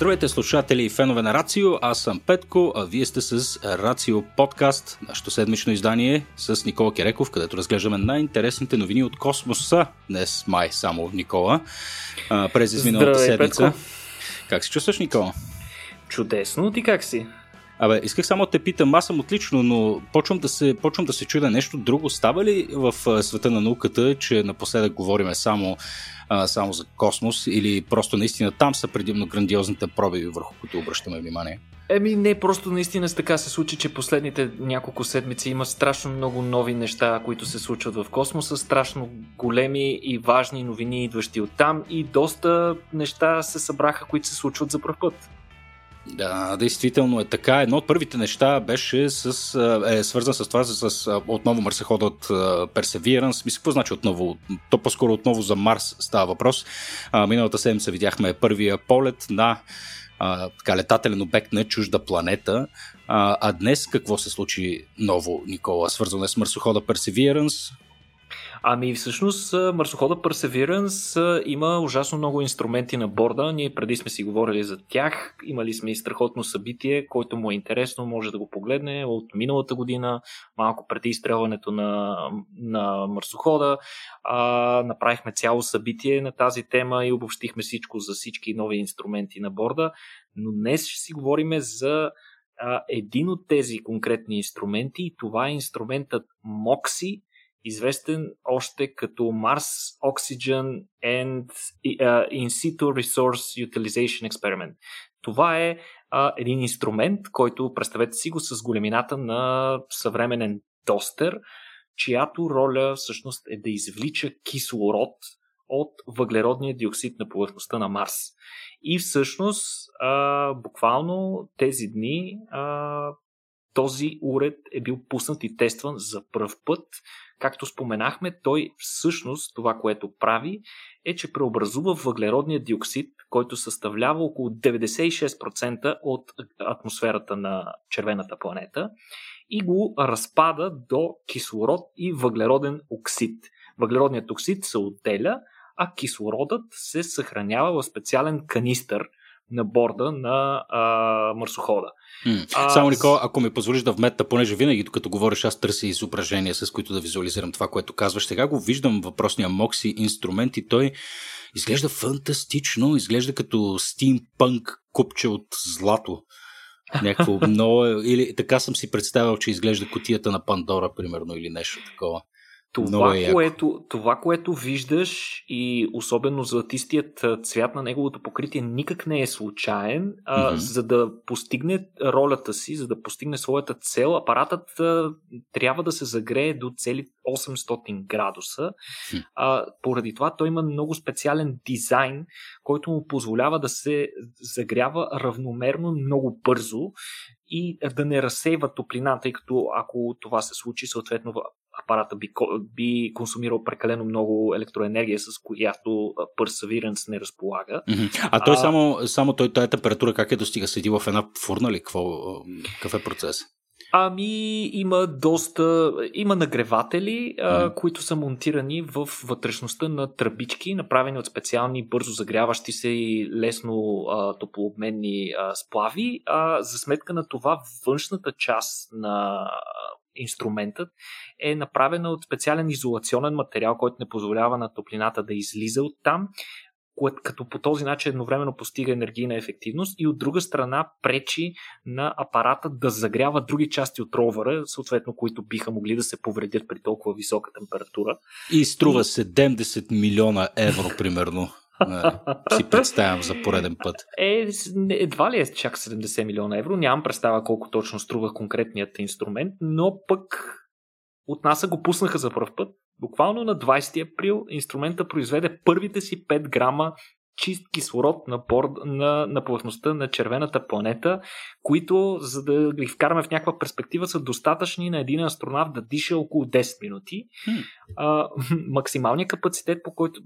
Здравейте, слушатели и фенове на Рацио. Аз съм Петко, а вие сте с Рацио подкаст, нашето седмично издание с Никола Кереков, където разглеждаме най-интересните новини от космоса. Днес май само Никола. През изминалата седмица. Петко. Как се чувстваш, Никола? Чудесно, ти как си? Абе, исках само да те питам, аз съм отлично, но почвам да се, почвам да се чудя нещо друго. Става ли в света на науката, че напоследък говориме само, а, само за космос или просто наистина там са предимно грандиозните пробиви, върху които обръщаме внимание? Еми не, просто наистина с така се случи, че последните няколко седмици има страшно много нови неща, които се случват в космоса, страшно големи и важни новини, идващи от там и доста неща се събраха, които се случват за първ път. Да, действително е така. Едно от първите неща беше с, а, е свързан с това, с, с отново марсеходът Perseverance. Мисля, какво значи отново? То по-скоро отново за Марс става въпрос. А, миналата седмица видяхме първия полет на а, така, летателен обект на чужда планета. А, а днес какво се случи ново, Никола? Свързано е с марсохода Perseverance. Ами всъщност марсохода Perseverance има ужасно много инструменти на борда. Ние преди сме си говорили за тях. Имали сме и страхотно събитие, който му е интересно, може да го погледне от миналата година, малко преди изстрелването на, на марсохода. А, направихме цяло събитие на тази тема и обобщихме всичко за всички нови инструменти на борда. Но днес ще си говорим за а, един от тези конкретни инструменти и това е инструментът MOXIE, известен още като Mars Oxygen and uh, In situ Resource Utilization Experiment. Това е uh, един инструмент, който представете си го с големината на съвременен тостер, чиято роля всъщност е да извлича кислород от въглеродния диоксид на повърхността на Марс. И всъщност, а, буквално тези дни а, този уред е бил пуснат и тестван за пръв път. Както споменахме, той всъщност това, което прави, е, че преобразува въглеродния диоксид, който съставлява около 96% от атмосферата на червената планета и го разпада до кислород и въглероден оксид. Въглеродният оксид се отделя, а кислородът се съхранява в специален канистър на борда на а, марсохода. А, Само, Никола, ако ми позволиш да вметна, понеже винаги, като говориш, аз търся изображения, с които да визуализирам това, което казваш. Сега го виждам въпросния Мокси инструмент и той изглежда фантастично, изглежда като стимпънк купче от злато. Някакво много... Или така съм си представил, че изглежда котията на Пандора, примерно, или нещо такова. Това, е което, това, което виждаш и особено златистият цвят на неговото покритие никак не е случайен. А, Мгм. За да постигне ролята си, за да постигне своята цел, апаратът а, трябва да се загрее до цели 800 градуса. Хм. А, поради това той има много специален дизайн, който му позволява да се загрява равномерно много бързо и да не разсейва топлина, тъй като ако това се случи, съответно апарата би, би консумирал прекалено много електроенергия, с която Perseverance не разполага. А той А- само, само той, тая температура как е достига? Седи в една фурна ли? Какво, какъв е процес? Ами има доста, има нагреватели, а, които са монтирани в вътрешността на тръбички, направени от специални бързо загряващи се и лесно а, топлообменни а, сплави. А, за сметка на това външната част на инструментът е направена от специален изолационен материал, който не позволява на топлината да излиза от там, като по този начин едновременно постига енергийна ефективност и от друга страна пречи на апарата да загрява други части от ровъра, съответно, които биха могли да се повредят при толкова висока температура. И струва 70 милиона евро, примерно. Нали, си представям за пореден път. Е, едва ли е чак 70 милиона евро, нямам представа колко точно струва конкретният инструмент, но пък от НАСА го пуснаха за първ път. Буквално на 20 април инструмента произведе първите си 5 грама чист кислород на, борд, на, на повърхността на червената планета, които, за да ги вкараме в някаква перспектива, са достатъчни на един астронавт да диша около 10 минути. А, максималният капацитет, по който,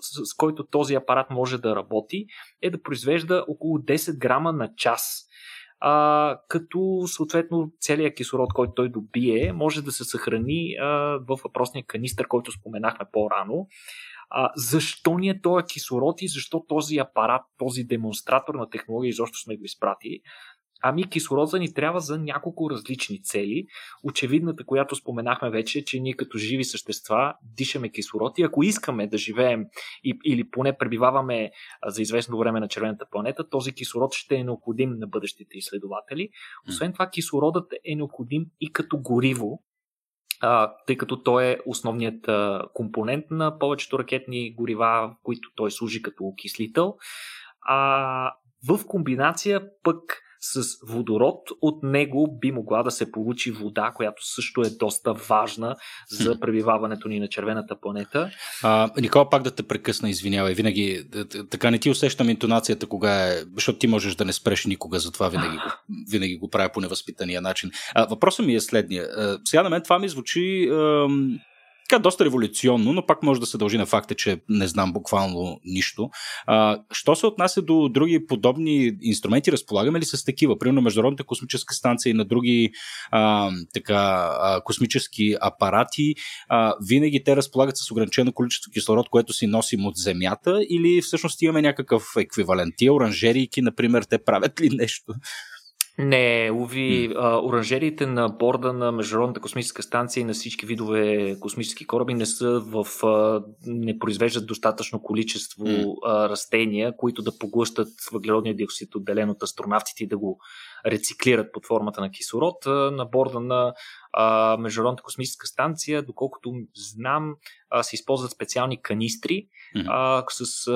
с, с който този апарат може да работи, е да произвежда около 10 грама на час. А, като съответно целият кислород, който той добие, може да се съхрани а, в въпросния канистър, който споменахме по-рано. А, защо ни е този кислород и защо този апарат, този демонстратор на технология изобщо сме го изпратили. Ами кислорода ни трябва за няколко различни цели. Очевидната, която споменахме вече, е, че ние като живи същества дишаме кислород и ако искаме да живеем и, или поне пребиваваме за известно време на червената планета, този кислород ще е необходим на бъдещите изследователи. Освен това, кислородът е необходим и като гориво, а, тъй като той е основният а, компонент на повечето ракетни горива, които той служи като окислител. А, в комбинация пък с водород, от него би могла да се получи вода, която също е доста важна за пребиваването ни на червената планета. А, Никола, пак да те прекъсна, извинявай. Винаги, така не ти усещам интонацията кога е, защото ти можеш да не спреш никога, затова винаги го, винаги го правя по невъзпитания начин. А, въпросът ми е следния. А, сега на мен това ми звучи така доста революционно, но пак може да се дължи на факта, че не знам буквално нищо. А, що се отнася до други подобни инструменти, разполагаме ли с такива? Примерно Международната космическа станция и на други а, така, а, космически апарати, а, винаги те разполагат с ограничено количество кислород, което си носим от Земята или всъщност имаме някакъв еквивалент? Тия оранжерийки, например, те правят ли нещо? Не, уви, mm. оранжериите на борда на Международната космическа станция и на всички видове космически кораби не са в. не произвеждат достатъчно количество mm. растения, които да поглъщат въглеродния диоксид, отделен от астронавтите и да го рециклират под формата на кислород. На борда на Международната космическа станция, доколкото знам, се използват специални канистри mm-hmm. с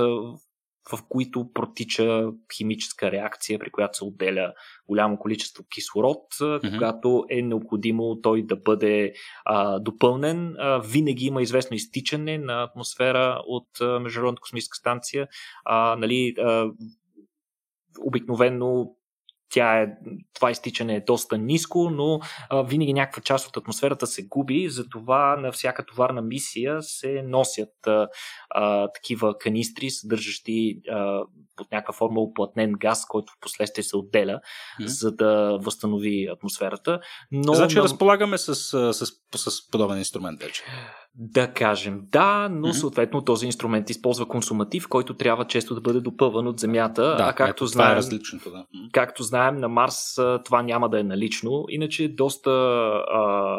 в които протича химическа реакция, при която се отделя голямо количество кислород, mm-hmm. когато е необходимо той да бъде а, допълнен. А, винаги има известно изтичане на атмосфера от а, Международната космическа станция. А, нали, а, обикновено тя е, това изтичане е доста ниско, но а, винаги някаква част от атмосферата се губи, затова на всяка товарна мисия се носят а, а, такива канистри, съдържащи а, под някаква форма оплътнен газ, който в последствие се отделя, mm-hmm. за да възстанови атмосферата. Но, значи на... разполагаме с, с, с, с подобен инструмент вече. Да кажем да, но mm-hmm. съответно този инструмент използва консуматив, който трябва често да бъде допълван от Земята. Да, а както ето, знаем, това е различното. Да. Както знаем, на Марс това няма да е налично. Иначе доста а,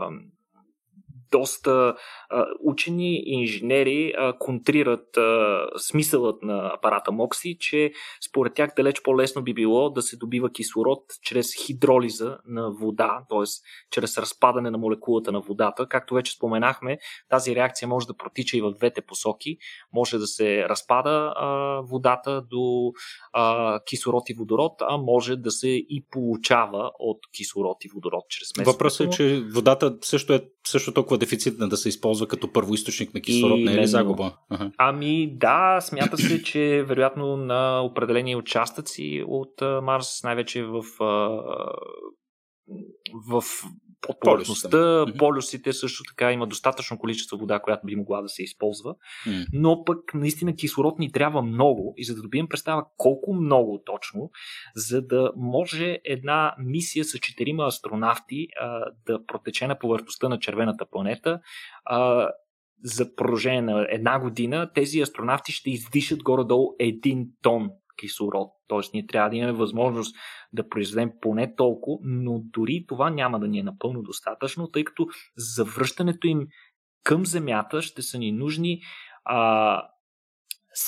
доста а, учени и инженери а, контрират а, смисълът на апарата Мокси, че според тях далеч по-лесно би било да се добива кислород чрез хидролиза на вода, т.е. чрез разпадане на молекулата на водата. Както вече споменахме, тази реакция може да протича и в двете посоки. Може да се разпада а, водата до а, кислород и водород, а може да се и получава от кислород и водород чрез месото. Въпросът е, че водата също е също толкова дефицитна да се използва като първоисточник на кислород, и, не е ли загуба? Ага. Ами да, смята се, че вероятно на определени участъци от Марс, най-вече в в под повърхността, полюсите също така има достатъчно количество вода, която би могла да се използва, mm. но пък наистина кислород ни трябва много и за да добием представа колко много точно, за да може една мисия с четирима астронавти а, да протече на повърхността на червената планета, а, за продължение на една година тези астронавти ще издишат горе-долу един тон кислород. Тоест ние трябва да имаме възможност да произведем поне толкова, но дори това няма да ни е напълно достатъчно, тъй като за връщането им към Земята ще са ни нужни а,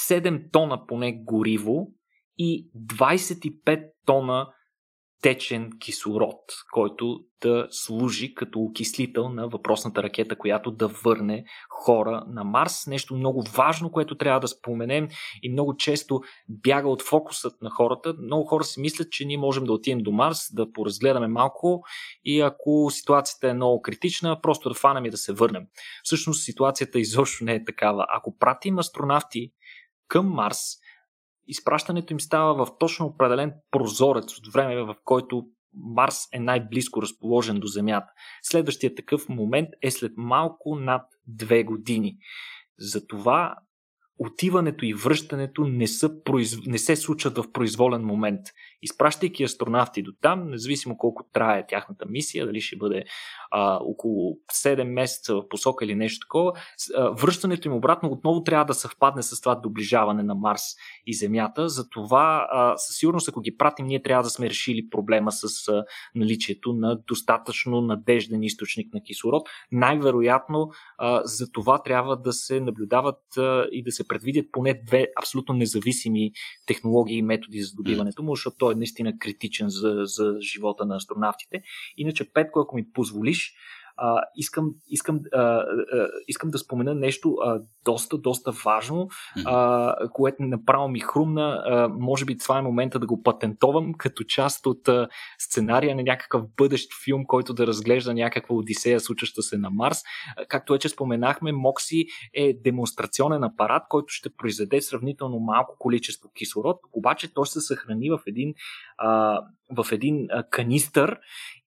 7 тона поне гориво и 25 тона течен кислород, който да служи като окислител на въпросната ракета, която да върне хора на Марс. Нещо много важно, което трябва да споменем и много често бяга от фокусът на хората. Много хора си мислят, че ние можем да отидем до Марс, да поразгледаме малко и ако ситуацията е много критична, просто да фанем и да се върнем. Всъщност ситуацията изобщо не е такава. Ако пратим астронавти към Марс, изпращането им става в точно определен прозорец от време, в който Марс е най-близко разположен до Земята. Следващия такъв момент е след малко над две години. Затова отиването и връщането не, са не се случват в произволен момент. Изпращайки астронавти до там, независимо колко трае тяхната мисия, дали ще бъде а, около 7 месеца в посока или нещо такова, връщането им обратно отново трябва да съвпадне с това доближаване на Марс и Земята. Затова а, със сигурност, ако ги пратим, ние трябва да сме решили проблема с а, наличието на достатъчно надежден източник на кислород. Най-вероятно а, за това трябва да се наблюдават а, и да се предвидят поне две абсолютно независими технологии и методи за добиването му, защото той е наистина критичен за, за живота на астронавтите. Иначе, Петко, ако ми позволиш, а, искам, искам, а, а, искам да спомена нещо а, доста, доста важно, а, което направо ми хрумна. А, може би това е момента да го патентовам като част от а, сценария на някакъв бъдещ филм, който да разглежда някаква одисея, случваща се на Марс. А, както вече споменахме, Мокси е демонстрационен апарат, който ще произведе сравнително малко количество кислород, обаче той се съхрани в един, а, в един а, канистър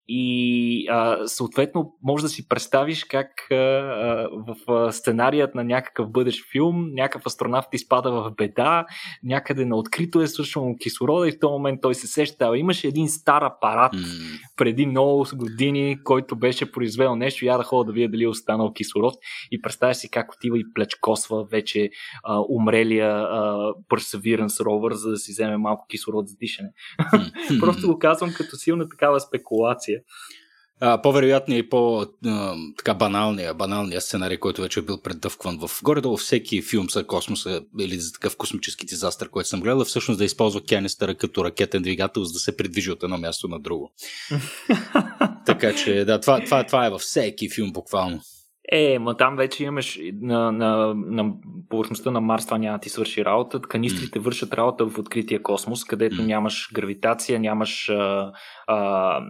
и а, съответно може да си представиш как а, в а, сценарият на някакъв бъдещ филм някакъв астронавт изпада в беда, някъде на открито е свършвано кислорода и в този момент той се сеща. Имаше един стар апарат mm. преди много години, който беше произвел нещо. Я да ходя да видя дали е останал кислород и представя си как отива и плечкосва вече а, умрелия а, Perseverance ровър, за да си вземе малко кислород за дишане. Mm. Просто го казвам като силна такава спекулация а, по-вероятно и по-така баналния, сценарий, който вече е бил предъвкван в горе-долу всеки филм за космоса или за такъв космически дизастър, който съм гледал, всъщност да използва Кенистъра като ракетен двигател, за да се придвижи от едно място на друго. така че, да, това, това, това е във всеки филм буквално. Е, ма там вече имаш на, на, на повърхността на Марс, това няма ти свърши работа. Канистрите вършат работа в открития космос, където нямаш гравитация, нямаш, а, а,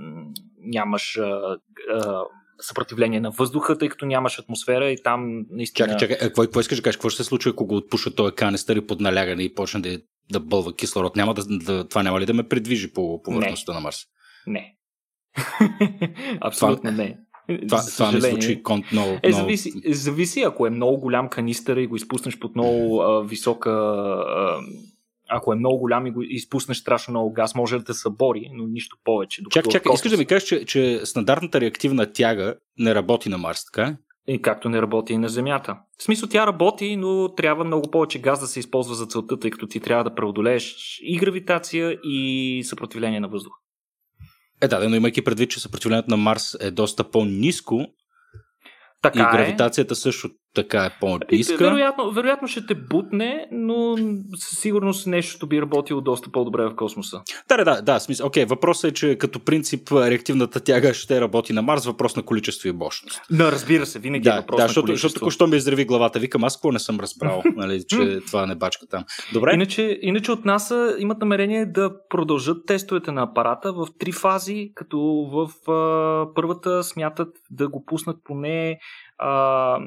нямаш а, а, съпротивление на въздуха, тъй като нямаш атмосфера и там наистина... Чакай, чакай, какво, какво искаш да кажеш? Какво ще се случи, ако го отпушат този канистър и под налягане и почне да, да бълва кислород? Няма да, да, това няма ли да ме придвижи по повърхността на Марс? Не. Абсолютно това... не. Това, това не звучи конт много, е, зависи, зависи, ако е много голям канистър и го изпуснеш под много а, висока а, ако е много голям и го изпуснеш страшно много газ, може да те събори, но нищо повече. Чакай, чакай, искаш да ми кажеш, че, че стандартната реактивна тяга не работи на Марс, така? И както не работи и на Земята. В смисъл тя работи, но трябва много повече газ да се използва за целта, тъй като ти трябва да преодолееш и гравитация, и съпротивление на въздух. Е, да, но имайки предвид, че съпротивлението на Марс е доста по-низко, така и е. гравитацията е. също така е по-ниска. Вероятно, вероятно ще те бутне, но със сигурност нещото би работило доста по-добре в космоса. Да, да, да. Смисъл. Окей, въпросът е, че като принцип реактивната тяга ще работи на Марс, въпрос на количество и мощност. Да, разбира се, винаги е да, е въпрос да, на защото, количество. защото ми израви главата. Викам, аз какво не съм разбрал, нали, че това не бачка там. Добре. Иначе, иначе от НАСА имат намерение да продължат тестовете на апарата в три фази, като в а, първата смятат да го пуснат поне а,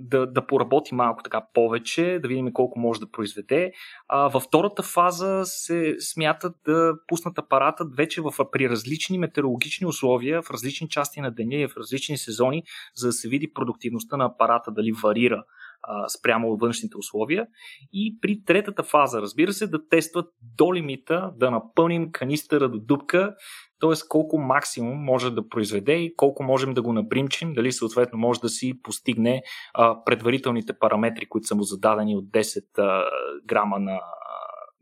да, да поработи малко така повече, да видим колко може да произведе. А, във втората фаза се смятат да пуснат апарата вече в, при различни метеорологични условия, в различни части на деня и в различни сезони, за да се види продуктивността на апарата, дали варира спрямо външните условия. И при третата фаза, разбира се, да тестват до лимита, да напълним канистъра до дупка, т.е. колко максимум може да произведе и колко можем да го набримчим, дали съответно може да си постигне а, предварителните параметри, които са му зададени от 10 а, грама на,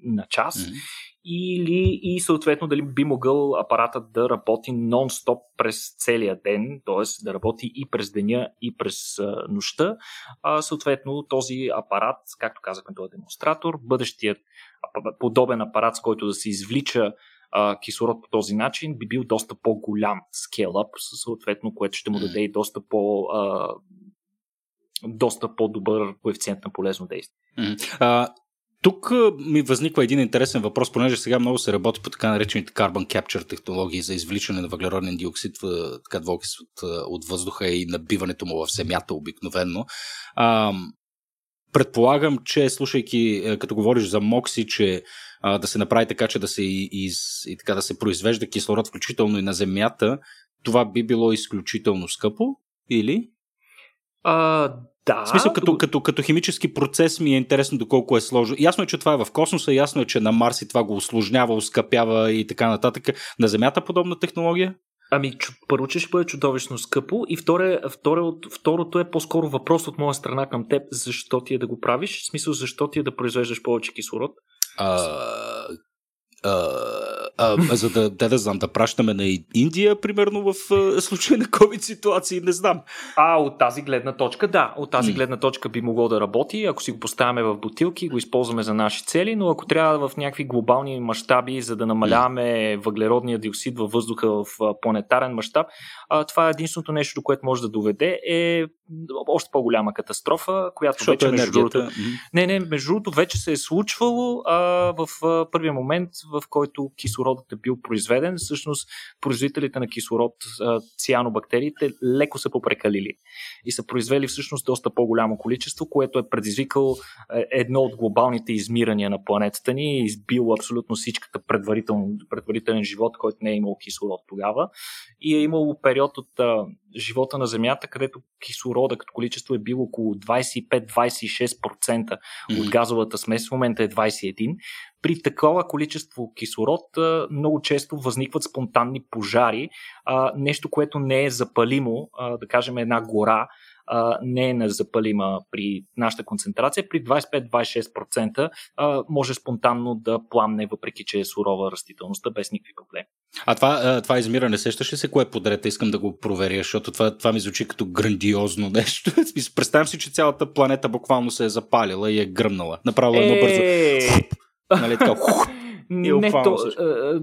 на час. Mm-hmm или и съответно дали би могъл апаратът да работи нон-стоп през целия ден, т.е. да работи и през деня, и през а, нощта. А, съответно този апарат, както казахме, този демонстратор, бъдещият подобен апарат, с който да се извлича а, кислород по този начин, би бил доста по-голям скейлъп, съответно, което ще му даде и доста по- а, доста по-добър коефициент на полезно действие. А, тук ми възниква един интересен въпрос, понеже сега много се работи по така наречените carbon capture технологии за извличане на въглероден диоксид, така двуокис от, от въздуха и набиването му в земята обикновенно. А, предполагам, че слушайки, като говориш за Мокси, че а, да се направи така, че да се, из, и така, да се произвежда кислород, включително и на земята, това би било изключително скъпо или? А, Да. В смисъл, като, като, като химически процес ми е интересно доколко е сложно. Ясно е, че това е в космоса, ясно е, че на Марс и това го осложнява, ускъпява и така нататък. На Земята подобна технология? Ами, първо, че ще бъде чудовищно скъпо и второ, второ, второто е по-скоро въпрос от моя страна към теб. Защо ти е да го правиш? В смисъл, защо ти е да произвеждаш повече кислород? А, а, а, за да, да, да знам, да пращаме на Индия, примерно в случай на COVID ситуации, не знам. А, от тази гледна точка, да. От тази гледна точка би могло да работи. Ако си го поставяме в бутилки, го използваме за наши цели, но ако трябва в някакви глобални мащаби, за да намаляваме въглеродния диоксид във въздуха в планетарен мащаб, това е единственото нещо, до което може да доведе е още по-голяма катастрофа, която Защото вече между другото... Не, не, между другото вече се е случвало а, в а, първия момент, в който кислородът е бил произведен. Всъщност производителите на кислород, а, цианобактериите, леко са попрекалили и са произвели всъщност доста по-голямо количество, което е предизвикало едно от глобалните измирания на планетата ни и избило абсолютно всичката предварителен живот, който не е имал кислород тогава. И е имало период от а, живота на Земята, където кислорода като количество е било около 25-26% от газовата смес, в момента е 21%. При такова количество кислород много често възникват спонтанни пожари, нещо, което не е запалимо, да кажем една гора, не е незапалима при нашата концентрация, при 25-26% може спонтанно да пламне, въпреки че е сурова растителността, без никакви проблеми. А това, това измиране, сещаш ли се кое е подред? Искам да го проверя, защото това, това ми звучи като грандиозно нещо. Представям си, че цялата планета буквално се е запалила и е гръмнала. Направо едно бързо. Е! Нали, така, не, то,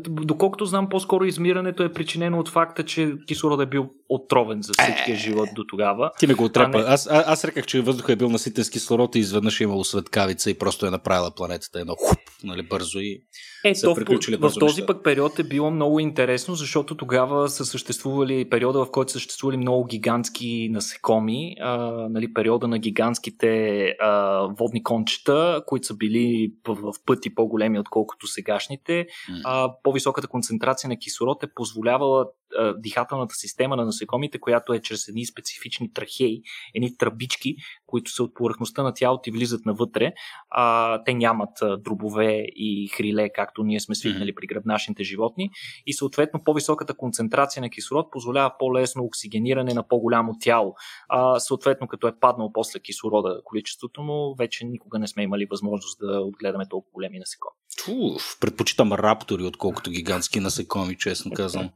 доколкото знам, по-скоро измирането е причинено от факта, че кислород е бил отровен за всичкия е, живот до тогава. Ти ме го отрепа. Не... Аз, а, аз реках, че въздухът е бил наситен с кислород и изведнъж е имало светкавица и просто е направила планетата едно хуп, нали, бързо и е, са то, приключили в, в този пък период е било много интересно, защото тогава са съществували периода, в който са съществували много гигантски насекоми, а, нали, периода на гигантските а, водни кончета, които са били в, в пъти по-големи, отколкото сегашните. А, по-високата концентрация на кислород е позволявала дихателната система на насекомите, която е чрез едни специфични трахеи, едни тръбички, които са от повърхността на тялото и влизат навътре. А, те нямат дробове и хриле, както ние сме свикнали при гръбначните животни. И съответно по-високата концентрация на кислород позволява по-лесно оксигениране на по-голямо тяло. А, съответно, като е паднал после кислорода количеството му, вече никога не сме имали възможност да отгледаме толкова големи насекоми. Уф, предпочитам раптори, отколкото гигантски насекоми, честно казвам.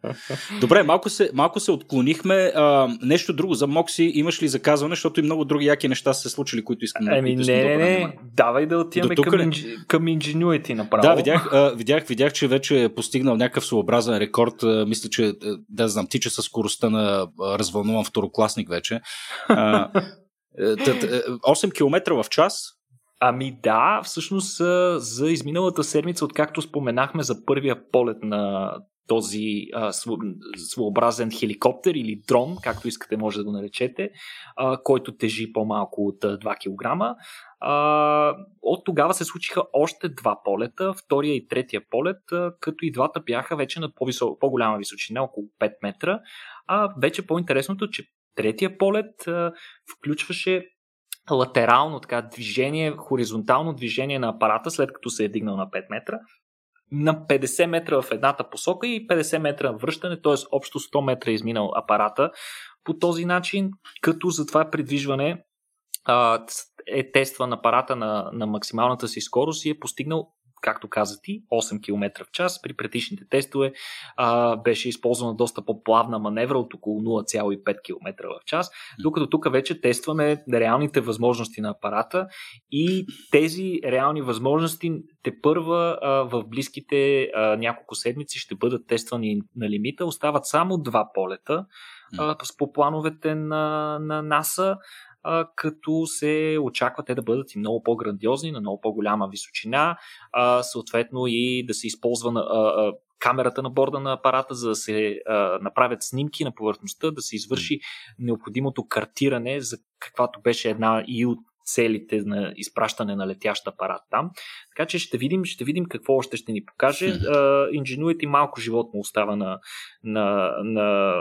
Добре, малко се, малко се отклонихме. А, нещо друго за Мокси имаш ли заказване, защото и много други яки неща са се случили, които искам да Еми, не, не, не, давай да отиваме към, инж... към Ingenuity направо. Да, видях, а, видях, видях, че вече е постигнал някакъв своеобразен рекорд. А, мисля, че, да знам, тича със скоростта на развълнуван второкласник вече. А, 8 км в час, Ами да, всъщност за изминалата седмица, откакто споменахме за първия полет на този а, своеобразен хеликоптер или дрон, както искате може да го наречете, а, който тежи по-малко от 2 кг. От тогава се случиха още два полета, втория и третия полет, а, като и двата бяха вече на по по-голяма височина, около 5 метра. А вече по-интересното, че третия полет а, включваше латерално така движение, хоризонтално движение на апарата, след като се е дигнал на 5 метра, на 50 метра в едната посока и 50 метра връщане, т.е. общо 100 метра е изминал апарата по този начин, като за това придвижване а, е тестван апарата на, на максималната си скорост и е постигнал както каза ти, 8 км в час. При предишните тестове а, беше използвана доста по-плавна маневра от около 0,5 км в час, докато тук вече тестваме реалните възможности на апарата и тези реални възможности те първа а, в близките а, няколко седмици ще бъдат тествани на лимита. Остават само два полета а, по плановете на, на НАСА а, като се очаква те да бъдат и много по-грандиозни, на много по-голяма височина, а, съответно и да се използва на, а, а, камерата на борда на апарата, за да се а, направят снимки на повърхността, да се извърши необходимото картиране, за каквато беше една и от целите на изпращане на летящ апарат там. Така че ще видим, ще видим какво още ще ни покаже. Uh, Ingenuity малко живот му остава на, на, на,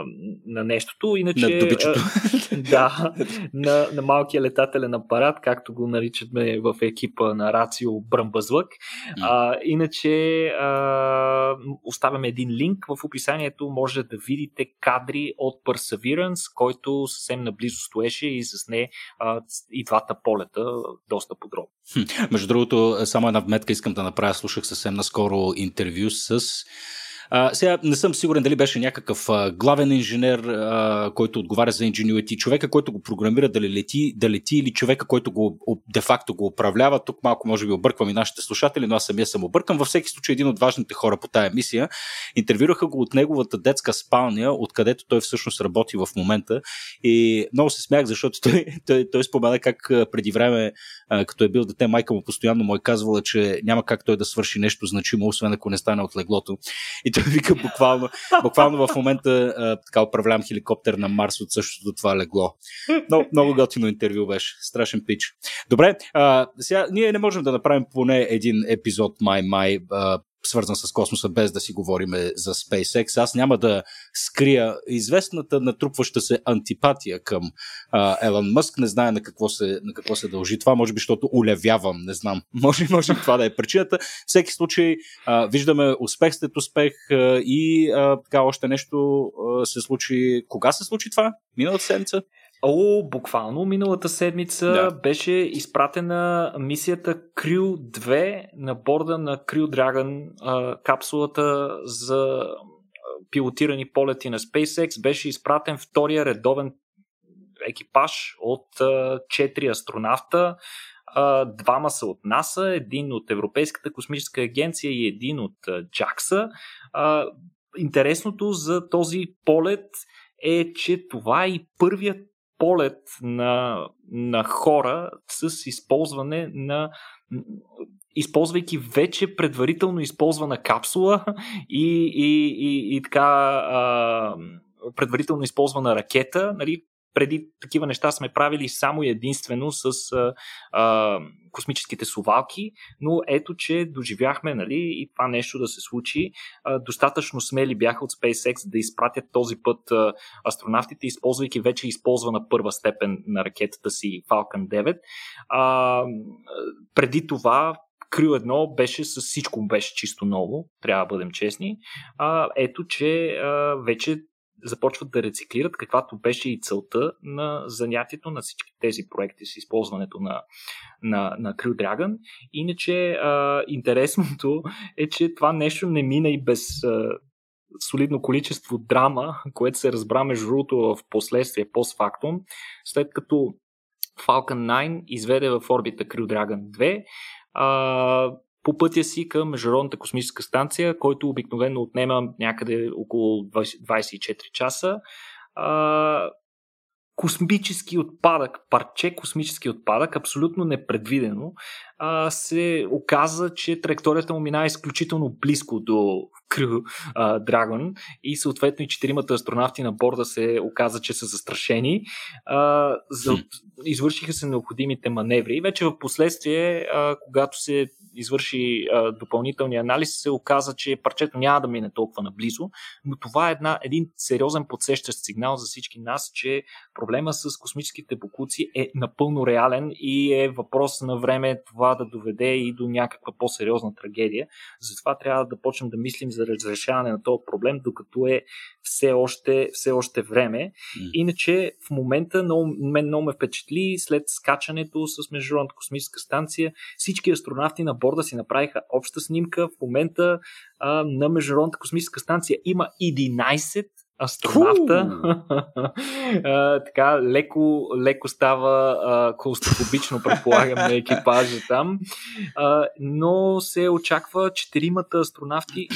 на нещото. Иначе, на добичето. да, на, на малкия летателен апарат, както го наричаме в екипа на Рацио Бръмбазлък. Uh, иначе uh, оставяме един линк в описанието. Може да видите кадри от Perseverance, който съвсем наблизо стоеше и с не uh, и двата полета доста подробно. Между другото, само една вметка искам да направя. Слушах съвсем наскоро интервю с а, сега не съм сигурен дали беше някакъв а, главен инженер, а, който отговаря за Ingenuity, човека, който го програмира дали лети, да лети или човека, който го де-факто го управлява. Тук малко може би обърквам и нашите слушатели, но аз самия съм объркан. Във всеки случай един от важните хора по тая мисия. Интервюраха го от неговата детска спалня, откъдето той всъщност работи в момента. И много се смях, защото той, той, той спомена как преди време, като е бил дете, майка му постоянно му е казвала, че няма как той да свърши нещо значимо, освен ако не стане от леглото. И той вика буквално, буквално в момента а, така управлявам хеликоптер на Марс от същото това легло. Много, много готино интервю беше. Страшен пич. Добре, а, сега ние не можем да направим поне един епизод май-май свързан с космоса, без да си говориме за SpaceX. Аз няма да скрия известната натрупваща се антипатия към а, Елон Мъск. Не знае на какво, се, на какво се дължи това. Може би, защото улевявам, не знам. Може, може това да е причината. Всеки случай, а, виждаме успех след успех а, и а, така още нещо а, се случи. Кога се случи това? Миналата седмица? О, буквално миналата седмица да. беше изпратена мисията Crew 2 на борда на Crew Dragon, капсулата за пилотирани полети на SpaceX. Беше изпратен втория редовен екипаж от 4 астронавта. Двама са от НАСА, един от Европейската космическа агенция и един от JAXA. Интересното за този полет е, че това е и първият полет на, на хора с използване на използвайки вече предварително използвана капсула и, и, и, и така а, предварително използвана ракета, нали, преди такива неща сме правили само и единствено с а, а, космическите сувалки, но ето, че доживяхме нали, и това нещо да се случи. А, достатъчно смели бяха от SpaceX да изпратят този път а, астронавтите, използвайки вече използвана първа степен на ракетата си Falcon 9. А, преди това Крил 1 беше с всичко беше чисто ново, трябва да бъдем честни. А, ето, че а, вече започват да рециклират, каквато беше и целта на занятието на всички тези проекти с използването на, на, на Crew Dragon. Иначе а, интересното е, че това нещо не мина и без а, солидно количество драма, което се разбра между другото в последствие, постфактум, след като Falcon 9 изведе в орбита Crew Dragon 2, а, по пътя си към Международната космическа станция, който обикновено отнема някъде около 20, 24 часа. А, космически отпадък, парче космически отпадък, абсолютно непредвидено, а, се оказа, че траекторията му минава изключително близко до Crew Dragon и съответно и четиримата астронавти на борда се оказа, че са застрашени. А, за, извършиха се необходимите маневри и вече в последствие, а, когато се извърши а, допълнителния анализ, се оказа, че парчето няма да мине толкова наблизо, но това е една, един сериозен подсещащ сигнал за всички нас, че проблема с космическите покуци е напълно реален и е въпрос на време това да доведе и до някаква по-сериозна трагедия. Затова трябва да почнем да мислим за разрешаване на този проблем, докато е все още, все още време. Иначе в момента много, мен много ме впечатли след скачането с Международната космическа станция. Всички астронавти на борда си направиха обща снимка. В момента а, на Международната космическа станция има 11 астронавта. а, така, леко, леко става клаустрофобично, предполагам, на екипажа там. А, но се очаква четиримата астронавти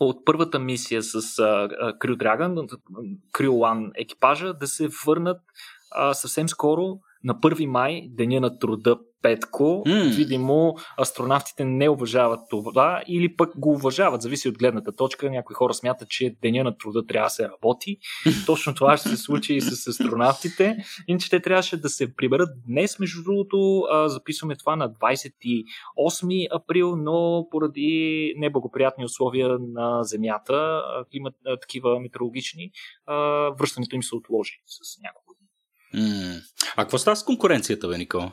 от първата мисия с Crew Dragon, Crew One екипажа, да се върнат а, съвсем скоро на 1 май, деня на труда Петко. Mm. Видимо, астронавтите не уважават това или пък го уважават, зависи от гледната точка. Някои хора смятат, че деня на труда трябва да се работи. Точно това ще се случи и с астронавтите. Иначе те трябваше да се приберат днес, между другото. Записваме това на 28 април, но поради неблагоприятни условия на Земята, имат такива метеорологични, връщането им се отложи с няколко дни. Mm. А какво става с конкуренцията, бе, Никола?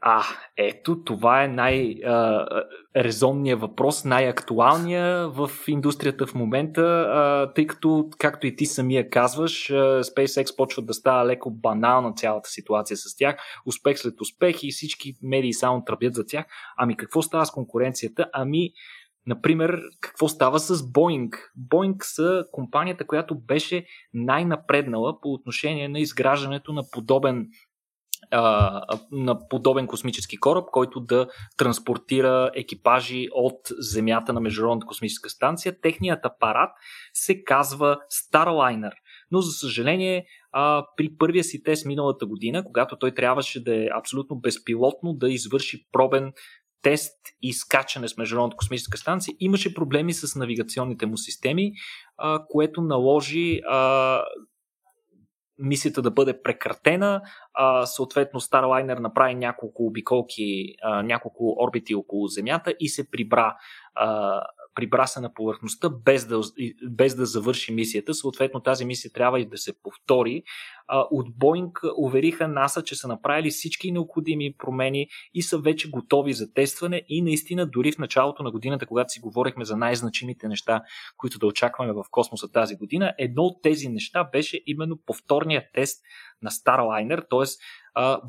А, ето, това е най-резонният въпрос, най-актуалният в индустрията в момента, тъй като, както и ти самия казваш, SpaceX почва да става леко банална цялата ситуация с тях, успех след успех и всички медии само тръбят за тях. Ами какво става с конкуренцията? Ами, Например, какво става с Boeing? Boeing са компанията, която беше най-напреднала по отношение на изграждането на подобен на подобен космически кораб, който да транспортира екипажи от Земята на Международната космическа станция. Техният апарат се казва Starliner. Но, за съжаление, а, при първия си тест миналата година, когато той трябваше да е абсолютно безпилотно да извърши пробен тест и скачане с Международната космическа станция, имаше проблеми с навигационните му системи, а, което наложи а, мисията да бъде прекратена. А, съответно, Starliner направи няколко обиколки, а, няколко орбити около Земята и се прибра а, прибра се на повърхността без да, без да завърши мисията. Съответно тази мисия трябва и да се повтори. От Боинг увериха НАСА, че са направили всички необходими промени и са вече готови за тестване и наистина дори в началото на годината, когато си говорихме за най-значимите неща, които да очакваме в космоса тази година, едно от тези неща беше именно повторният тест на Starliner, т.е.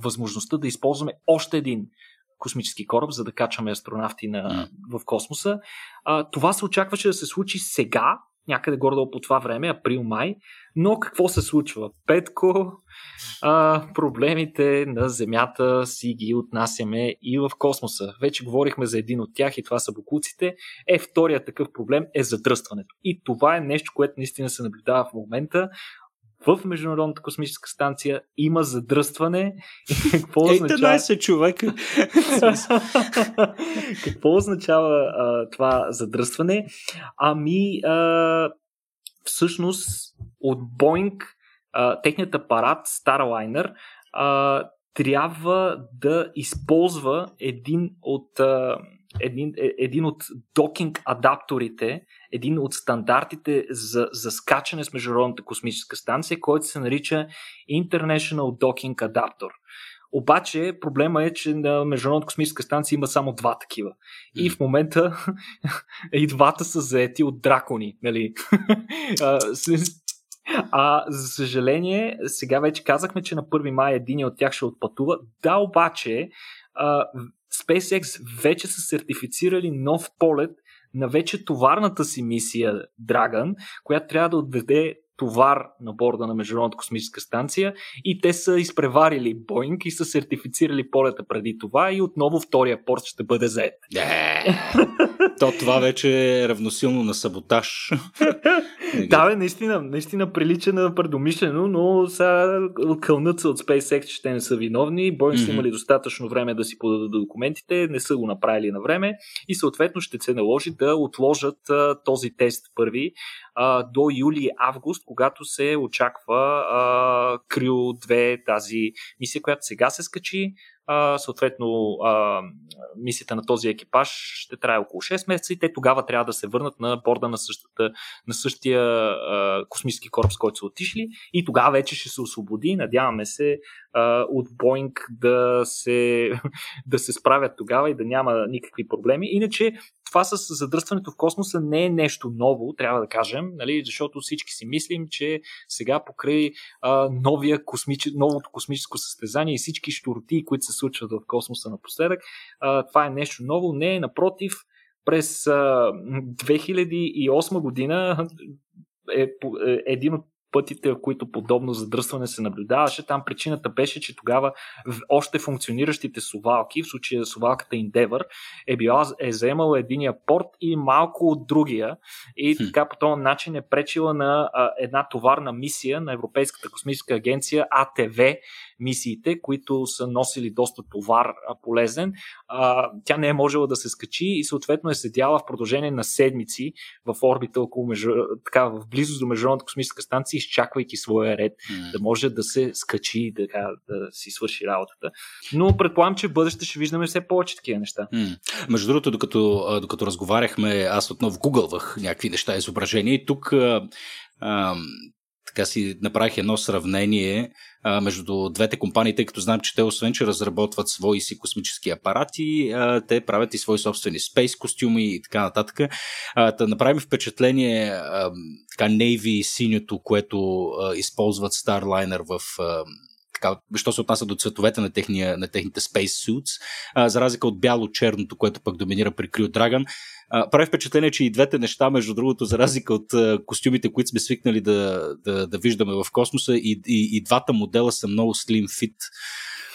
възможността да използваме още един космически кораб, за да качваме астронавти на, в космоса. А, това се очакваше да се случи сега, някъде горе по това време, април-май, но какво се случва? Петко, а, проблемите на Земята си ги отнасяме и в космоса. Вече говорихме за един от тях и това са бокуците. Е, вторият такъв проблем е задръстването. И това е нещо, което наистина се наблюдава в момента в Международната космическа станция има задръстване. Какво означава... 13 човека. Какво означава а, това задръстване? Ами, а, всъщност от а, техният апарат Starliner, а, трябва да използва един от, а, един, е, един от докинг адапторите един от стандартите за, за скачане с Международната космическа станция, който се нарича International Docking Adapter. Обаче проблема е, че на Международната космическа станция има само два такива. И в момента и двата са заети от дракони. Нали? А, за съжаление, сега вече казахме, че на 1 май един от тях ще отпътува. Да, обаче, а, SpaceX вече са сертифицирали нов полет на вече товарната си мисия Dragon, която трябва да отведе товар на борда на Международната космическа станция и те са изпреварили Боинг и са сертифицирали полета преди това и отново втория порт ще бъде заед. То това вече е равносилно на саботаж. да, бе, наистина, наистина прилича на предумишлено, но сега кълнат се от SpaceX, че те не са виновни. Mm-hmm. са имали достатъчно време да си подадат документите, не са го направили на време и съответно ще се наложи да отложат а, този тест първи а, до юли-август, когато се очаква а, Крю 2, тази мисия, която сега се скачи а, съответно а, мисията на този екипаж ще трае около 6 месеца и те тогава трябва да се върнат на борда на, същата, на същия а, космически кораб, с който са отишли и тогава вече ще се освободи. Надяваме се от Боинг да се, да се справят тогава и да няма никакви проблеми. Иначе това с задръстването в космоса не е нещо ново, трябва да кажем, нали, защото всички си мислим, че сега покрай а, новия космич... новото космическо състезание и всички штурти, които се случват в космоса напоследък, а, това е нещо ново. Не, напротив, през а, 2008 година е, е един от пътите, в които подобно задръстване се наблюдаваше. Там причината беше, че тогава още функциониращите сувалки, в случая сувалката Endeavor, е, била, е заемала единия порт и малко от другия. И така по този начин е пречила на а, една товарна мисия на Европейската космическа агенция АТВ мисиите, които са носили доста товар полезен, а, тя не е можела да се скачи и съответно е седяла в продължение на седмици в орбита около между, така, в близост до Международната космическа станция, изчаквайки своя ред, mm. да може да се скачи и да, да си свърши работата. Но предполагам, че в бъдеще ще виждаме все повече такива неща. Mm. Между другото, докато, докато разговаряхме, аз отново гугълвах някакви неща, изображения и тук а, така си направих едно сравнение а, между двете компании, тъй като знам, че те освен, че разработват свои си космически апарати, а, те правят и свои собствени спейс костюми и така нататък. А, да направим впечатление а, така Navy синьото, което а, използват Starliner в а, така, що се отнася до цветовете на, техния, на техните Space Suits, а, за разлика от бяло-черното, което пък доминира при Crew Dragon. А, прави впечатление, че и двете неща, между другото, за разлика от а, костюмите, които сме свикнали да, да, да виждаме в космоса, и, и, и двата модела са много slim fit.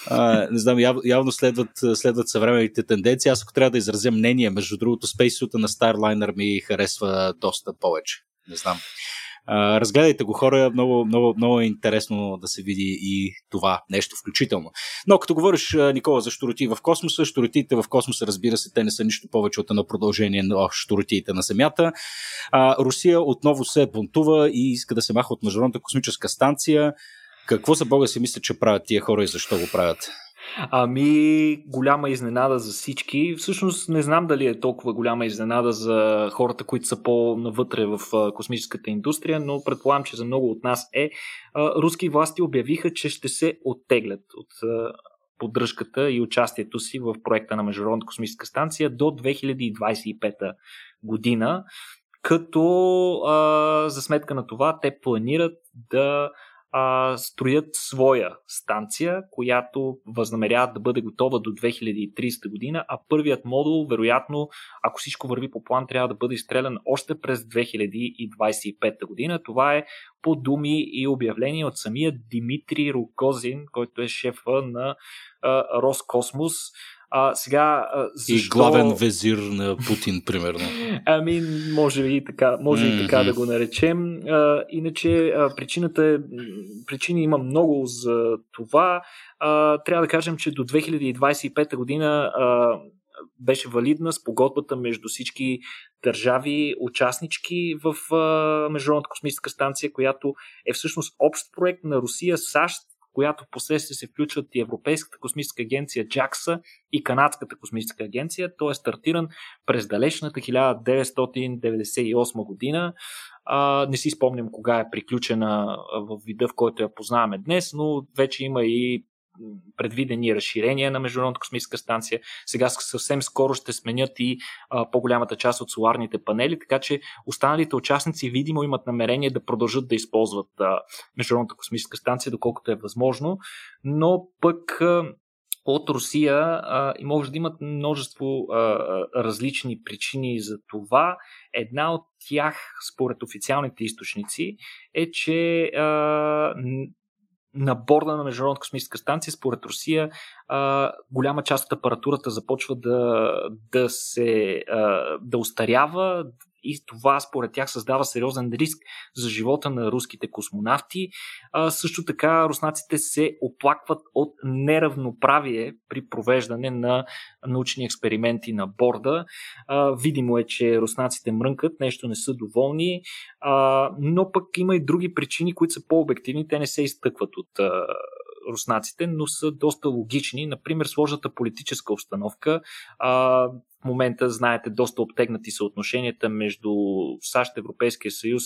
А, не знам, яв, явно следват, следват съвременните тенденции. Аз ако трябва да изразя мнение, между другото, Space на Starliner ми харесва доста повече. Не знам. Разгледайте го хора, много, много, много е интересно да се види и това нещо включително. Но като говориш, Никола, за штороти в космоса, щуротиите в космоса, разбира се, те не са нищо повече от едно продължение на щуротиите на Земята. А, Русия отново се бунтува и иска да се маха от Международната космическа станция. Какво за Бога си мисля, че правят тия хора и защо го правят? Ами, голяма изненада за всички. Всъщност не знам дали е толкова голяма изненада за хората, които са по-навътре в космическата индустрия, но предполагам, че за много от нас е. Руски власти обявиха, че ще се оттеглят от поддръжката и участието си в проекта на Международната космическа станция до 2025 година, като а, за сметка на това те планират да а, строят своя станция, която възнамеряват да бъде готова до 2030 година, а първият модул, вероятно, ако всичко върви по план, трябва да бъде изстрелян още през 2025 година. Това е по думи и обявление от самия Димитрий Рукозин, който е шефа на а, Роскосмос. А, сега, защо... И главен везир на Путин, примерно. ами, може и така, може mm-hmm. и така да го наречем. А, иначе а, причината е, причини има много за това. А, трябва да кажем, че до 2025 година а, беше валидна с погодбата между всички държави, участнички в а, Международната космическа станция, която е всъщност общ проект на Русия, САЩ, която последствие се включват и Европейската космическа агенция JAXA и Канадската космическа агенция. Той е стартиран през далечната 1998 година. А, не си спомням кога е приключена в вида, в който я познаваме днес, но вече има и предвидени разширения на Международната космическа станция. Сега съвсем скоро ще сменят и а, по-голямата част от соларните панели, така че останалите участници видимо имат намерение да продължат да използват а, Международната космическа станция, доколкото е възможно, но пък а, от Русия а, и може да имат множество а, различни причини за това. Една от тях, според официалните източници, е, че а, на борда на Международната космическа станция, според Русия, а, голяма част от апаратурата започва да, да се а, да устарява, и това според тях създава сериозен риск за живота на руските космонавти. А, също така руснаците се оплакват от неравноправие при провеждане на научни експерименти на борда. А, видимо е, че руснаците мрънкат, нещо не са доволни, а, но пък има и други причини, които са по-обективни. Те не се изтъкват от а, руснаците, но са доста логични. Например, сложната политическа обстановка. А, момента, знаете, доста обтегнати са отношенията между САЩ, Европейския съюз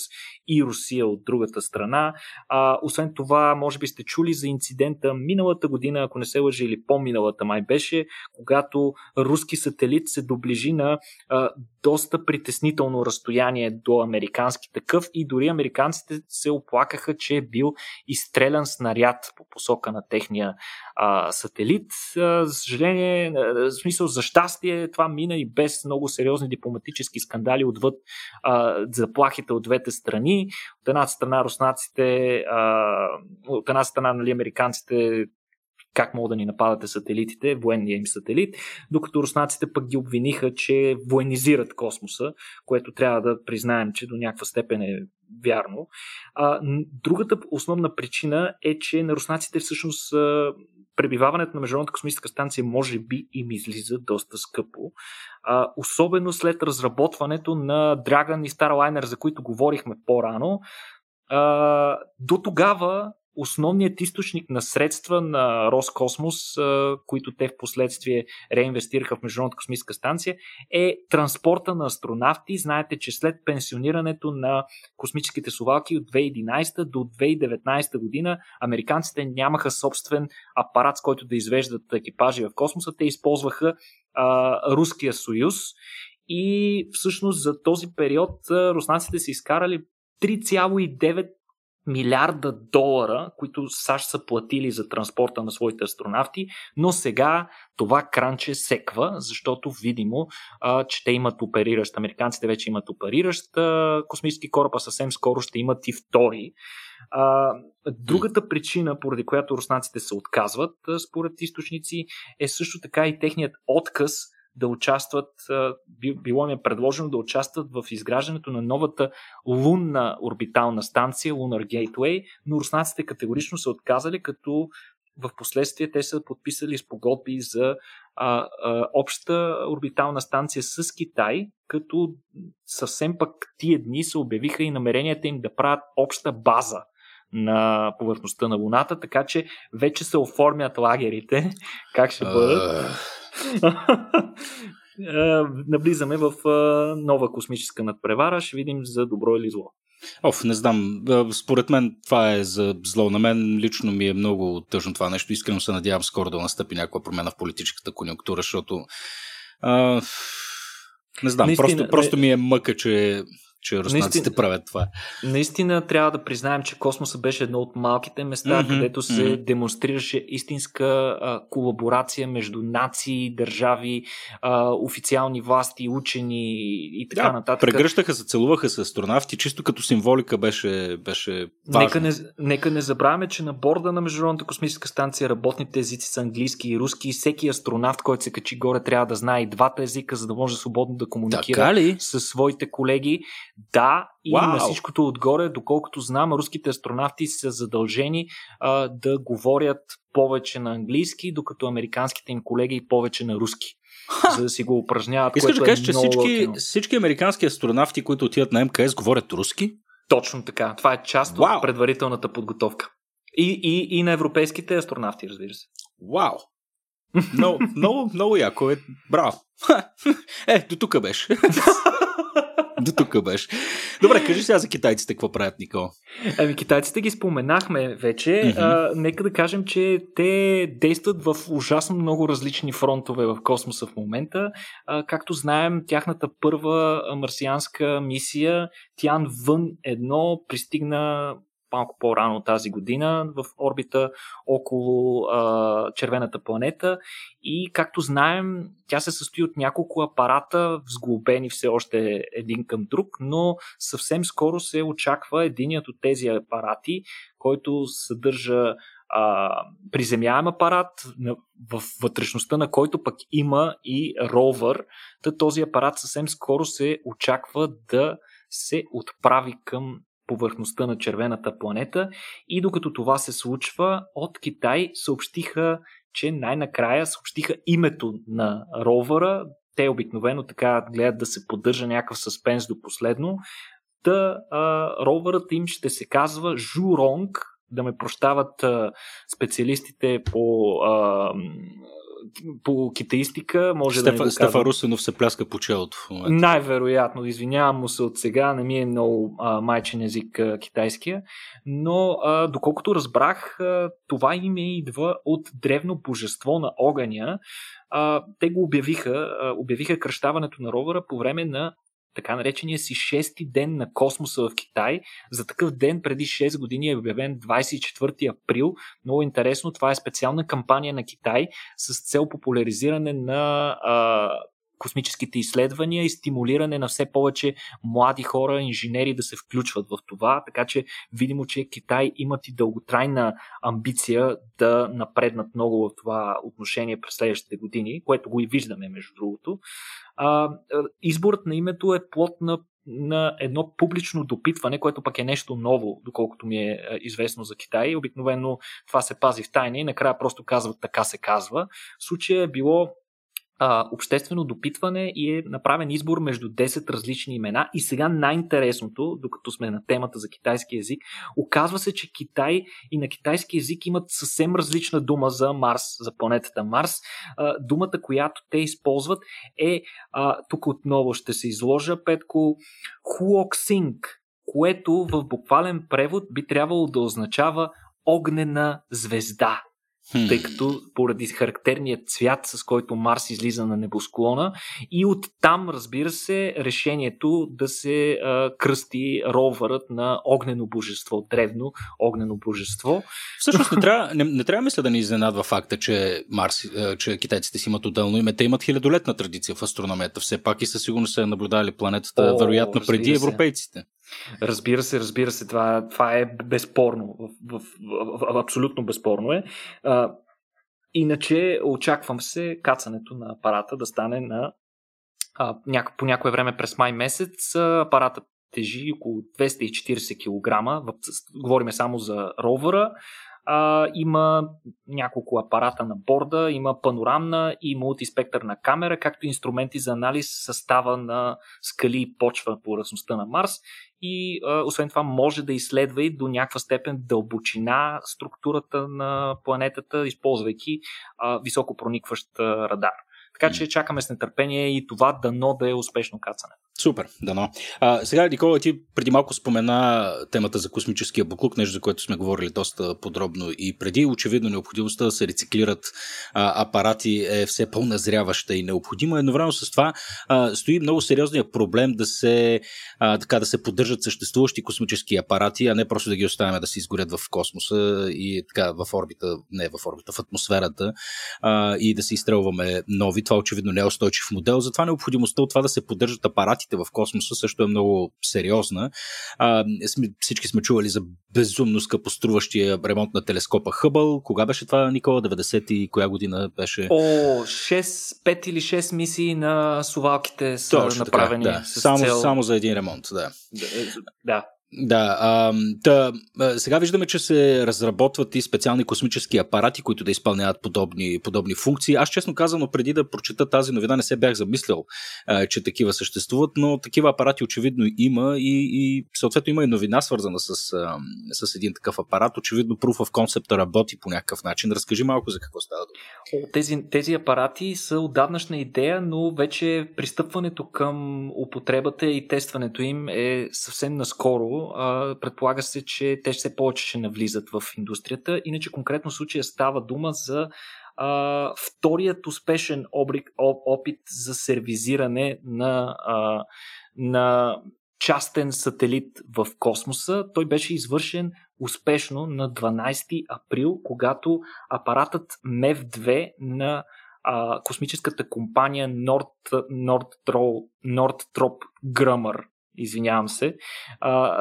и Русия от другата страна. А, освен това, може би сте чули за инцидента миналата година, ако не се лъжи, или по-миналата май беше, когато руски сателит се доближи на а, доста притеснително разстояние до американски такъв и дори американците се оплакаха, че е бил изстрелян снаряд по посока на техния а, сателит. А, за съжаление, в смисъл за щастие, това мина и без много сериозни дипломатически скандали отвъд а, заплахите от двете страни. От една страна руснаците, а, от една страна нали, американците как могат да ни нападате сателитите, военния им сателит, докато руснаците пък ги обвиниха, че военизират космоса, което трябва да признаем, че до някаква степен е вярно. А, другата основна причина е, че на руснаците всъщност пребиваването на Международната космическа станция може би им излиза доста скъпо. А, особено след разработването на Dragon и Starliner, за които говорихме по-рано. А, до тогава основният източник на средства на Роскосмос, които те в последствие реинвестираха в Международната космическа станция, е транспорта на астронавти. Знаете, че след пенсионирането на космическите совалки от 2011 до 2019 година, американците нямаха собствен апарат, с който да извеждат екипажи в космоса. Те използваха а, Руския съюз и всъщност за този период руснаците са изкарали 3,9 милиарда долара, които САЩ са платили за транспорта на своите астронавти, но сега това кранче секва, защото видимо, а, че те имат опериращ, американците вече имат опериращ а, космически кораб, а съвсем скоро ще имат и втори. А, другата причина, поради която руснаците се отказват, според източници, е също така и техният отказ да участват, било ми е предложено да участват в изграждането на новата лунна орбитална станция Lunar Gateway, но руснаците категорично са отказали, като в последствие те са подписали спогодби за а, а, обща орбитална станция с Китай, като съвсем пък тия дни се обявиха и намеренията им да правят обща база на повърхността на Луната, така че вече се оформят лагерите, как ще бъдат. Е, наблизаме в е, нова космическа надпревара. Ще видим за добро или зло. Оф, не знам. Е, според мен това е за зло. На мен лично ми е много тъжно това нещо. Искрено се надявам скоро да настъпи някаква промена в политическата конъюнктура, защото а, не знам, Наистина, просто, просто ми е мъка, че че руснаците наистина, правят това. Наистина трябва да признаем, че космоса беше едно от малките места, mm-hmm, където се mm-hmm. демонстрираше истинска а, колаборация между нации, държави, а, официални власти, учени и така да, нататък. Прегръщаха се, целуваха се астронавти, чисто като символика беше, беше важно. Нека не, нека не забравяме, че на борда на Международната космическа станция работните езици са английски и руски. Всеки астронавт, който се качи горе, трябва да знае и двата езика, за да може свободно да комуникира с своите колеги. Да, и Wow. на всичкото отгоре, доколкото знам, руските астронавти са задължени а, да говорят повече на английски, докато американските им колеги повече на руски. Ха! За да си го упражняват. Искаш да е кажеш, че всички, всички американски астронавти, които отиват на МКС, говорят руски? Точно така. Това е част wow. от предварителната подготовка. И, и, и на европейските астронавти, разбира се. Вау! Много, много, много яко е. Браво! Е, до тук беше. До тук беше. Добре, кажи сега за китайците какво правят, Никол. Ами, китайците ги споменахме вече. Mm-hmm. А, нека да кажем, че те действат в ужасно много различни фронтове в космоса в момента. А, както знаем, тяхната първа марсианска мисия Тян Вън 1 пристигна малко по-рано тази година в орбита около а, червената планета и както знаем, тя се състои от няколко апарата, взглобени все още един към друг, но съвсем скоро се очаква единият от тези апарати, който съдържа а, приземяем апарат, в вътрешността на който пък има и ровър. Та този апарат съвсем скоро се очаква да се отправи към повърхността на червената планета и докато това се случва, от Китай съобщиха, че най-накрая съобщиха името на ровъра. Те обикновено така гледат да се поддържа някакъв съспенс до последно. Та а, ровърът им ще се казва Журонг, да ме прощават а, специалистите по а, по китаистика може Стефа, да не Стефа Русенов се пляска по челото в момента. Най-вероятно, извинявам му се от сега, не ми е много а, майчен език а, китайския, но а, доколкото разбрах, а, това име идва от древно божество на огъня. А, те го обявиха, а, обявиха кръщаването на ровъра по време на така наречения си шести ден на космоса в Китай. За такъв ден преди 6 години е обявен 24 април. Много интересно, това е специална кампания на Китай с цел популяризиране на а, космическите изследвания и стимулиране на все повече млади хора, инженери да се включват в това, така че видимо, че Китай имат и дълготрайна амбиция да напреднат много в това отношение през следващите години, което го и виждаме между другото. А, изборът на името е плод на на едно публично допитване, което пък е нещо ново, доколкото ми е известно за Китай. Обикновено това се пази в тайна и накрая просто казват така се казва. В случая е било а, обществено допитване и е направен избор между 10 различни имена. И сега най-интересното, докато сме на темата за китайски язик, оказва се, че Китай и на китайски язик имат съвсем различна дума за Марс, за планетата Марс. А, думата, която те използват е, а, тук отново ще се изложа, Петко, Хуоксинг, което в буквален превод би трябвало да означава огнена звезда тъй като поради характерният цвят, с който Марс излиза на небосклона и оттам, разбира се, решението да се а, кръсти ровърът на огнено божество, древно огнено божество. Всъщност не трябва, не, не трябва мисля да ни изненадва факта, че, Марс, че китайците си имат отделно име. Те имат хилядолетна традиция в астрономията. Все пак и със сигурност са наблюдали планетата, О, вероятно преди европейците. Разбира се, разбира се, това, това е безспорно. В, в, в, абсолютно безспорно е. А, иначе очаквам се кацането на апарата да стане на а, няко, по някое време през май месец. Апаратът тежи около 240 кг. Говориме само за ровъра а, има няколко апарата на борда, има панорамна и мултиспектърна камера, както инструменти за анализ състава на скали и почва по ръсността на Марс и а, освен това може да изследва и до някаква степен дълбочина структурата на планетата, използвайки а, високо проникващ радар. Така че чакаме с нетърпение и това дано да е успешно кацане. Супер, дано. А, сега, Никола, ти преди малко спомена темата за космическия буклук, нещо за което сме говорили доста подробно и преди. Очевидно, необходимостта да се рециклират а, апарати е все по-назряваща и необходима. Едновременно с това а, стои много сериозния проблем да се, а, така, да се поддържат съществуващи космически апарати, а не просто да ги оставяме да се изгорят в космоса и така в орбита, не в орбита, в атмосферата а, и да се изстрелваме нови. Това очевидно не е устойчив модел. Затова необходимостта от това да се поддържат апарати в космоса също е много сериозна. А, всички сме чували за безумно скъпоструващия ремонт на телескопа Хъбъл. Кога беше това, Никола? 90 и коя година беше? О, 6, 5 или 6 мисии на сувалките са Точно направени така, да. само, цел... само за един ремонт, да. Да, да, а, та, сега виждаме, че се разработват и специални космически апарати, които да изпълняват подобни, подобни функции. Аз честно казано, преди да прочета тази новина, не се бях замислял, а, че такива съществуват, но такива апарати очевидно има и, и съответно има и новина свързана с, а, с един такъв апарат. Очевидно Proof of Concept работи по някакъв начин. Разкажи малко за какво става дума. Тези, тези апарати са отдавнашна идея, но вече пристъпването към употребата и тестването им е съвсем наскоро предполага се, че те все повече ще навлизат в индустрията. Иначе конкретно случая става дума за а, вторият успешен обрик, опит за сервизиране на, а, на частен сателит в космоса. Той беше извършен успешно на 12 април, когато апаратът MEV-2 на а, космическата компания Nord, Nordthrop Grumman извинявам се,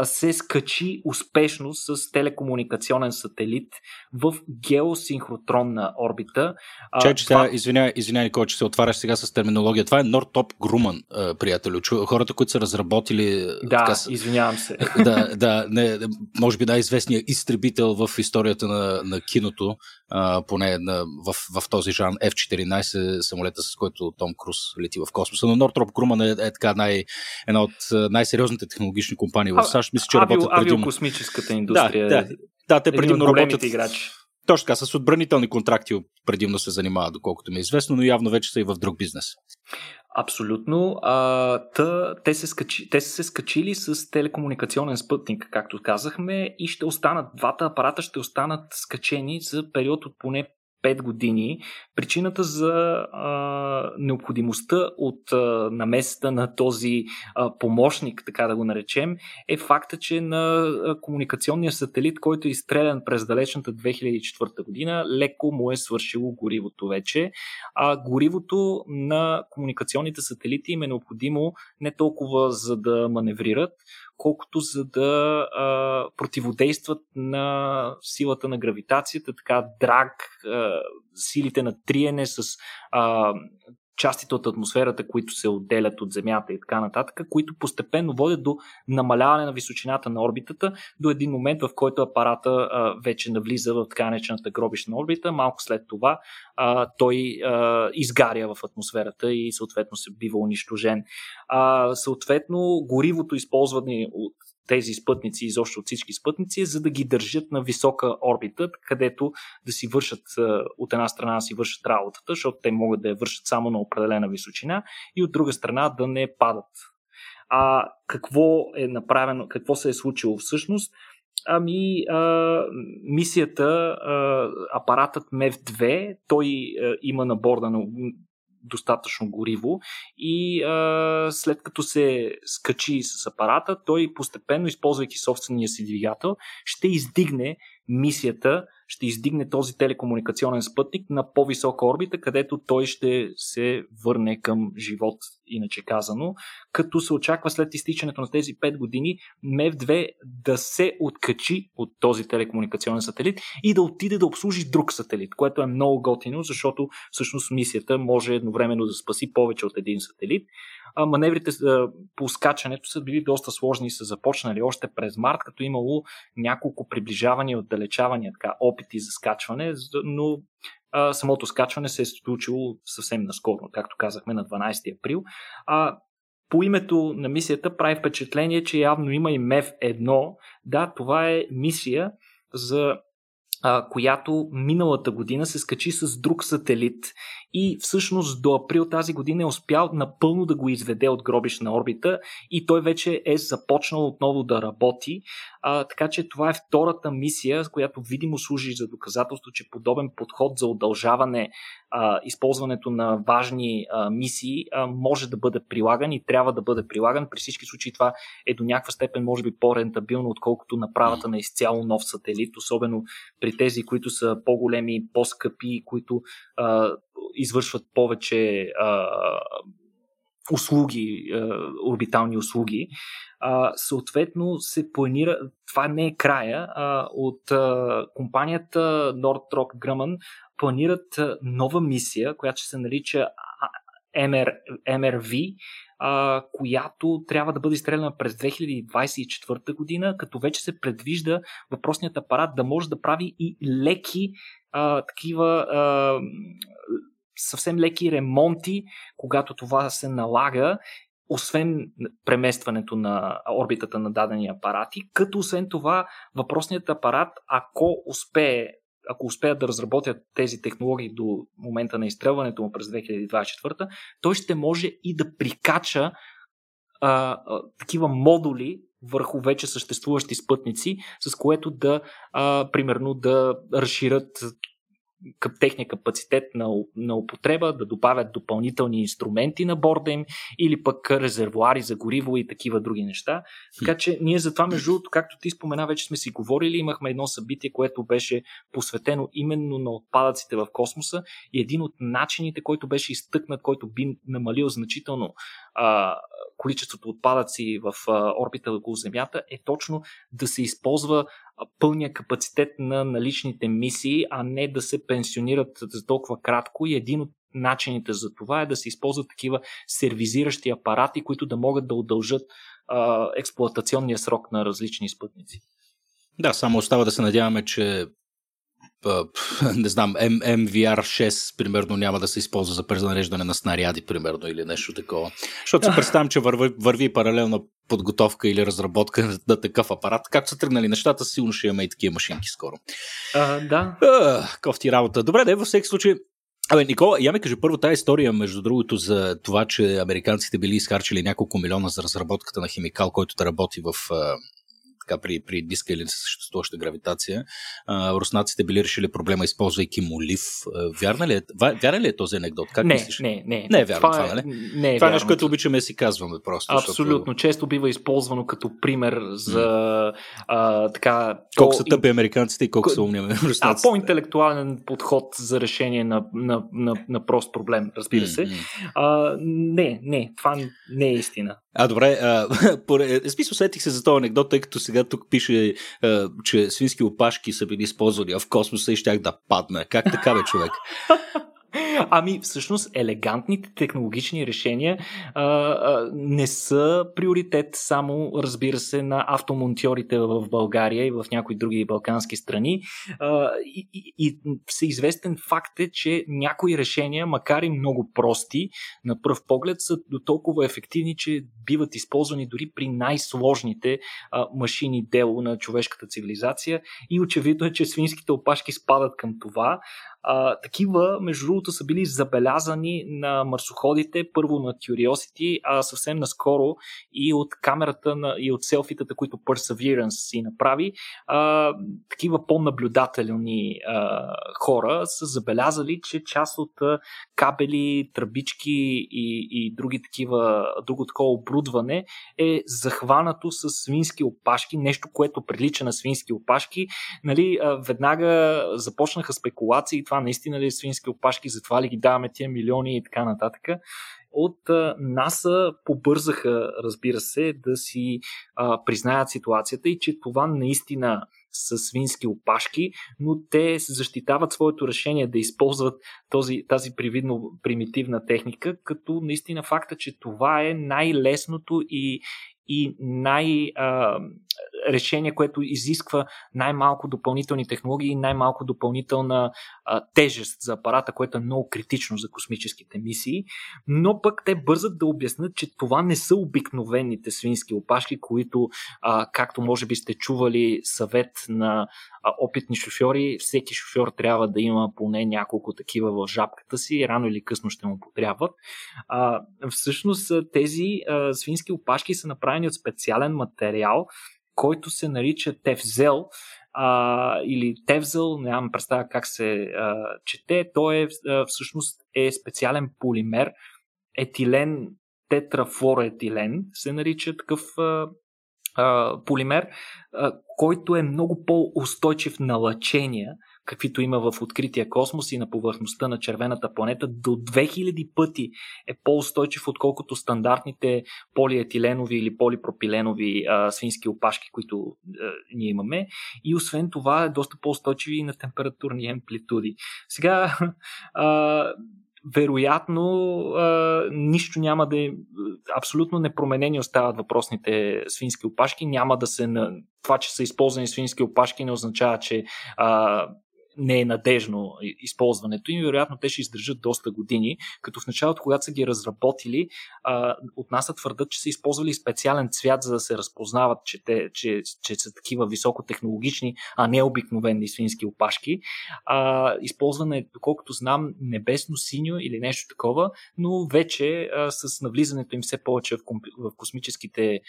се скачи успешно с телекомуникационен сателит в геосинхротронна орбита. Че, че това... извинявай, Никол, че се отваряш сега с терминология. Това е Нортоп Груман, приятелю. Хората, които са разработили... Да, така, извинявам се. Да, да не, може би най-известният изтребител в историята на, на киното, а, поне на, в, в този жан F-14 самолета, с който Том Круз лети в космоса. Но Нортроп Груман е, е така най, една от най-сериозните технологични компании в САЩ. Мисля, че работят предимно... Авиокосмическата индустрия. Да, да, да те предимно работят... играчи. Точно така, с отбранителни контракти предимно се занимават, доколкото ми е известно, но явно вече са и в друг бизнес. Абсолютно. А, та, те, се скачи, те са се скачили с телекомуникационен спътник, както казахме, и ще останат, двата апарата ще останат скачени за период от поне 5 години. Причината за а, необходимостта от а, намесата на този а, помощник, така да го наречем, е факта, че на комуникационния сателит, който е изстрелян през далечната 2004 година, леко му е свършило горивото вече. А горивото на комуникационните сателити им е необходимо не толкова за да маневрират, колкото за да а, противодействат на силата на гравитацията, така драг, а, силите на триене с а, частите от атмосферата, които се отделят от Земята и така нататък, които постепенно водят до намаляване на височината на орбитата до един момент, в който апарата а, вече навлиза в така наречената гробишна орбита. Малко след това а, той а, изгаря в атмосферата и съответно се бива унищожен. А, съответно, горивото, използване от тези спътници, изобщо от всички спътници, за да ги държат на висока орбита, където да си вършат от една страна да си вършат работата, защото те могат да я вършат само на определена височина и от друга страна да не падат. А какво е направено, какво се е случило всъщност? Ами, а, мисията, а, апаратът MEV-2, той а, има на борда на достатъчно гориво и а, след като се скачи с апарата, той постепенно, използвайки собствения си двигател, ще издигне мисията ще издигне този телекомуникационен спътник на по-висока орбита, където той ще се върне към живот, иначе казано, като се очаква след изтичането на тези 5 години МЕВ-2 да се откачи от този телекомуникационен сателит и да отиде да обслужи друг сателит, което е много готино, защото всъщност мисията може едновременно да спаси повече от един сателит. А, маневрите по скачането са били доста сложни и са започнали още през март, като имало няколко приближавания и отдалечавания, така, опити за скачване, но а, самото скачване се е случило съвсем наскоро, както казахме на 12 април. А, по името на мисията прави впечатление, че явно има и МЕВ-1. Да, това е мисия за а, която миналата година се скачи с друг сателит и всъщност до април тази година е успял напълно да го изведе от гробишна орбита и той вече е започнал отново да работи. А, така че това е втората мисия, която видимо служи за доказателство, че подобен подход за удължаване а, използването на важни а, мисии а, може да бъде прилаган и трябва да бъде прилаган. При всички случаи това е до някаква степен може би по-рентабилно, отколкото направата на изцяло нов сателит, особено при тези, които са по-големи, по-скъпи, които а, извършват повече а, услуги, а, орбитални услуги. А, съответно се планира, това не е края, а, от а, компанията Northrop Grumman планират нова мисия, която ще се нарича MR, MRV, а, която трябва да бъде изстреляна през 2024 година, като вече се предвижда въпросният апарат да може да прави и леки а, такива а, съвсем леки ремонти, когато това се налага освен преместването на орбитата на дадени апарати, като освен това въпросният апарат, ако успее ако успеят да разработят тези технологии до момента на изстрелването му през 2024, той ще може и да прикача а, а, такива модули върху вече съществуващи спътници, с което да, а, примерно, да разширят техния капацитет на, на употреба, да добавят допълнителни инструменти на борда им или пък резервуари за гориво и такива други неща. Така че ние за това, между другото, както ти спомена, вече сме си говорили, имахме едно събитие, което беше посветено именно на отпадъците в космоса и един от начините, който беше изтъкнат, който би намалил значително количеството отпадъци в орбита около Земята, е точно да се използва пълния капацитет на наличните мисии, а не да се пенсионират за толкова кратко и един от начините за това е да се използват такива сервизиращи апарати, които да могат да удължат а, експлуатационния срок на различни спътници. Да, само остава да се надяваме, че не знам, MVR 6, примерно, няма да се използва за презареждане на снаряди, примерно, или нещо такова. Защото си представям, че върви, върви паралелна подготовка или разработка на такъв апарат. Както са тръгнали нещата, сигурно ще имаме и такива машинки скоро. А, да. А, кофти работа. Добре, да, във всеки случай, Абе, Никола, я ми кажи първо тази история, между другото, за това, че американците били изхарчили няколко милиона за разработката на химикал, който да работи в така при, при ниска или съществуваща гравитация. А, руснаците били решили проблема, използвайки молив. Вярна ли е, вярна ли е този анекдот? Как не, мислиш? не, не. Не е вярно това, това нали? Не е това е нещо, което обичаме да си казваме просто. Абсолютно. Защото... Често бива използвано като пример за mm. а, така... Колко са тъпи американците и колко са умни руснаците. А, по-интелектуален подход за решение на, на, на, на прост проблем, разбира се. Mm-hmm. А, не, не, това не е истина. А, добре. А, поред, е, смисъл, сетих се за този анекдот, тъй като сега тук пише, че свински опашки са били използвани в космоса и щях да падна. Как така, бе, човек? Ами, всъщност, елегантните технологични решения а, а, не са приоритет само, разбира се, на автомонтьорите в България и в някои други балкански страни. А, и, и, и всеизвестен факт е, че някои решения, макар и много прости, на пръв поглед са до толкова ефективни, че биват използвани дори при най-сложните а, машини дело на човешката цивилизация. И очевидно е, че свинските опашки спадат към това. А, такива, между другото, са били забелязани на марсоходите, първо на Curiosity, а съвсем наскоро и от камерата на, и от селфитата, които Perseverance си направи. А, такива по-наблюдателни а, хора са забелязали, че част от кабели, тръбички и, и други такива, друго такова оборудване е захванато с свински опашки, нещо, което прилича на свински опашки. Нали, а, веднага започнаха спекулации, това наистина ли е свински опашки, затова ли ги даваме тия милиони и така нататък. От НАСА побързаха, разбира се, да си а, признаят ситуацията и че това наистина са свински опашки, но те защитават своето решение да използват този, тази привидно примитивна техника, като наистина факта, че това е най-лесното и, и най- а, решение, което изисква най-малко допълнителни технологии и най-малко допълнителна а, тежест за апарата, което е много критично за космическите мисии. Но пък те бързат да обяснат, че това не са обикновените свински опашки, които, а, както може би сте чували съвет на а, опитни шофьори, всеки шофьор трябва да има поне няколко такива в жабката си, рано или късно ще му потрябват. А, всъщност тези а, свински опашки са направени от специален материал, който се нарича Тевзел а, или Тевзел, нямам представа как се а, чете. Той е а, всъщност е специален полимер, етилен, тетрафлороетилен се нарича такъв а, а, полимер, а, който е много по-устойчив на лъчения, каквито има в открития космос и на повърхността на червената планета, до 2000 пъти е по-устойчив, отколкото стандартните полиетиленови или полипропиленови а, свински опашки, които а, ние имаме. И освен това е доста по-устойчив и на температурни амплитуди. Сега а, вероятно а, нищо няма да е. Абсолютно непроменени остават въпросните свински опашки. Няма да се. На... Това, че са използвани свински опашки, не означава, че а, не е надежно използването им, вероятно те ще издържат доста години, като в началото, когато са ги разработили, от нас твърдат, че са използвали специален цвят, за да се разпознават, че, те, че, че са такива високотехнологични, а не обикновени свински опашки. Използване доколкото знам, небесно-синьо или нещо такова, но вече с навлизането им все повече в, комп... в космическите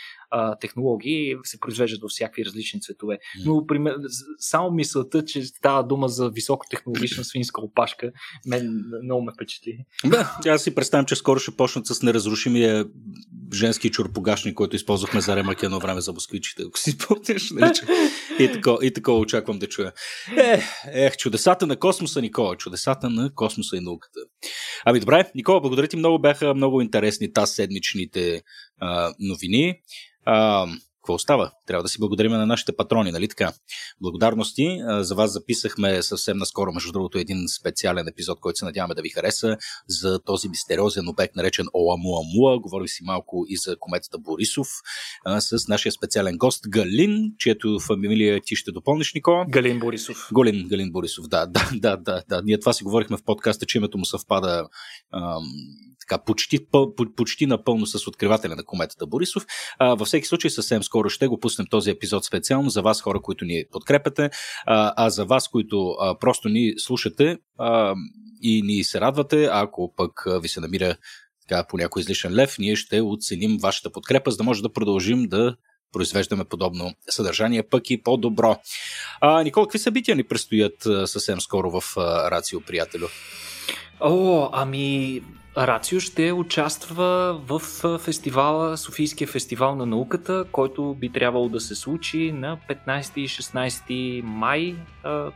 технологии се произвеждат във всякакви различни цветове. Но пример, само мисълта, че става дума за високотехнологична свинска опашка, мен много ме впечатли. Да, аз си представям, че скоро ще почнат с неразрушимия женски чурпогашник, който използвахме за ремък едно време за москвичите, ако си спомняш. Нали, и, такова, и такова очаквам да чуя. Ех, ех, чудесата на космоса, Никола, чудесата на космоса и науката. Ами добре, Никола, благодаря ти много, бяха много интересни тази седмичните а, новини. А, какво остава? Трябва да си благодарим на нашите патрони, нали така? Благодарности. За вас записахме съвсем наскоро, между другото, един специален епизод, който се надяваме да ви хареса за този мистериозен обект, наречен Оамуамуа. Говорих си малко и за кометата Борисов с нашия специален гост Галин, чието фамилия ти ще допълниш, Никола. Галин Борисов. Галин, Галин Борисов, да, да, да, да, да. Ние това си говорихме в подкаста, че името му съвпада ам, така, почти, почти напълно с откривателя на кометата Борисов. А, във всеки случай съвсем скоро ще го пуснем този епизод специално за вас, хора, които ни подкрепяте, а, а за вас, които а, просто ни слушате а, и ни се радвате, ако пък ви се намира така, по някой излишен лев, ние ще оценим вашата подкрепа, за да може да продължим да произвеждаме подобно съдържание, пък и по-добро. А, Никола, какви събития ни предстоят съвсем скоро в Рацио, приятелю? О, ами Рацио ще участва в фестивала, Софийския фестивал на науката, който би трябвало да се случи на 15 и 16 май.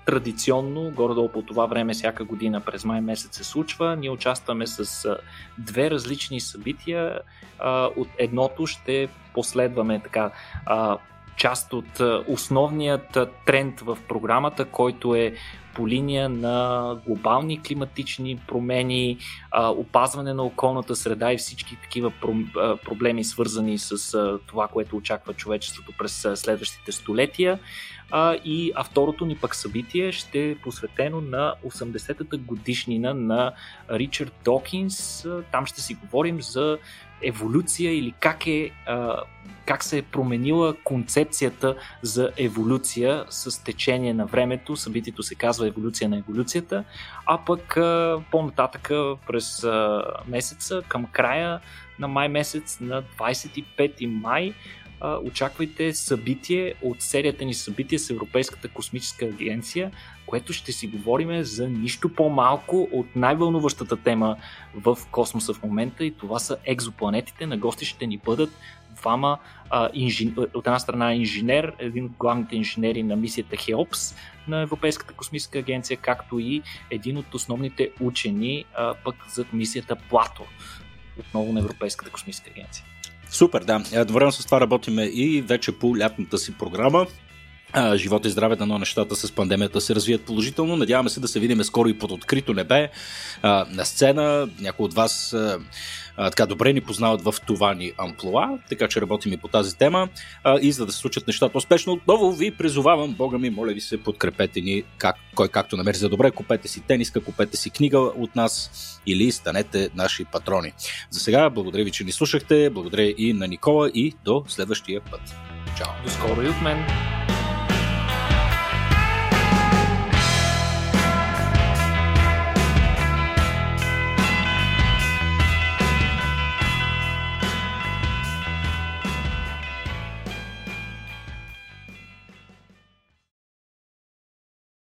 Традиционно, горе-долу по това време, всяка година през май месец се случва. Ние участваме с две различни събития. От едното ще последваме така част от основният тренд в програмата, който е по линия на глобални климатични промени, опазване на околната среда и всички такива проблеми, свързани с това, което очаква човечеството през следващите столетия. И, а второто ни пък събитие ще е посветено на 80-та годишнина на Ричард Докинс. Там ще си говорим за еволюция или как, е, как се е променила концепцията за еволюция с течение на времето. Събитието се казва еволюция на еволюцията, а пък а, по-нататък през месеца, към края на май месец, на 25 май, очаквайте събитие от серията ни събития с Европейската космическа агенция, което ще си говорим за нищо по-малко от най-вълнуващата тема в космоса в момента и това са екзопланетите. На гости ще ни бъдат двама а, инжи... от една страна инженер, един от главните инженери на мисията Хеопс на Европейската космическа агенция, както и един от основните учени а, пък за мисията Плато, отново на Европейската космическа агенция. Супер, да. Едновременно с това работиме и вече по лятната си програма. Живота и здраве, но нещата с пандемията се развият положително. Надяваме се да се видим скоро и под открито небе на сцена. Някои от вас така добре ни познават в това ни амплуа, така че работим и по тази тема. И за да се случат нещата успешно, отново ви призовавам, Бога ми, моля ви се, подкрепете ни, как, кой както намери за добре, купете си тениска, купете си книга от нас или станете наши патрони. За сега, благодаря ви, че ни слушахте, благодаря и на Никола и до следващия път. Чао! До скоро и от мен!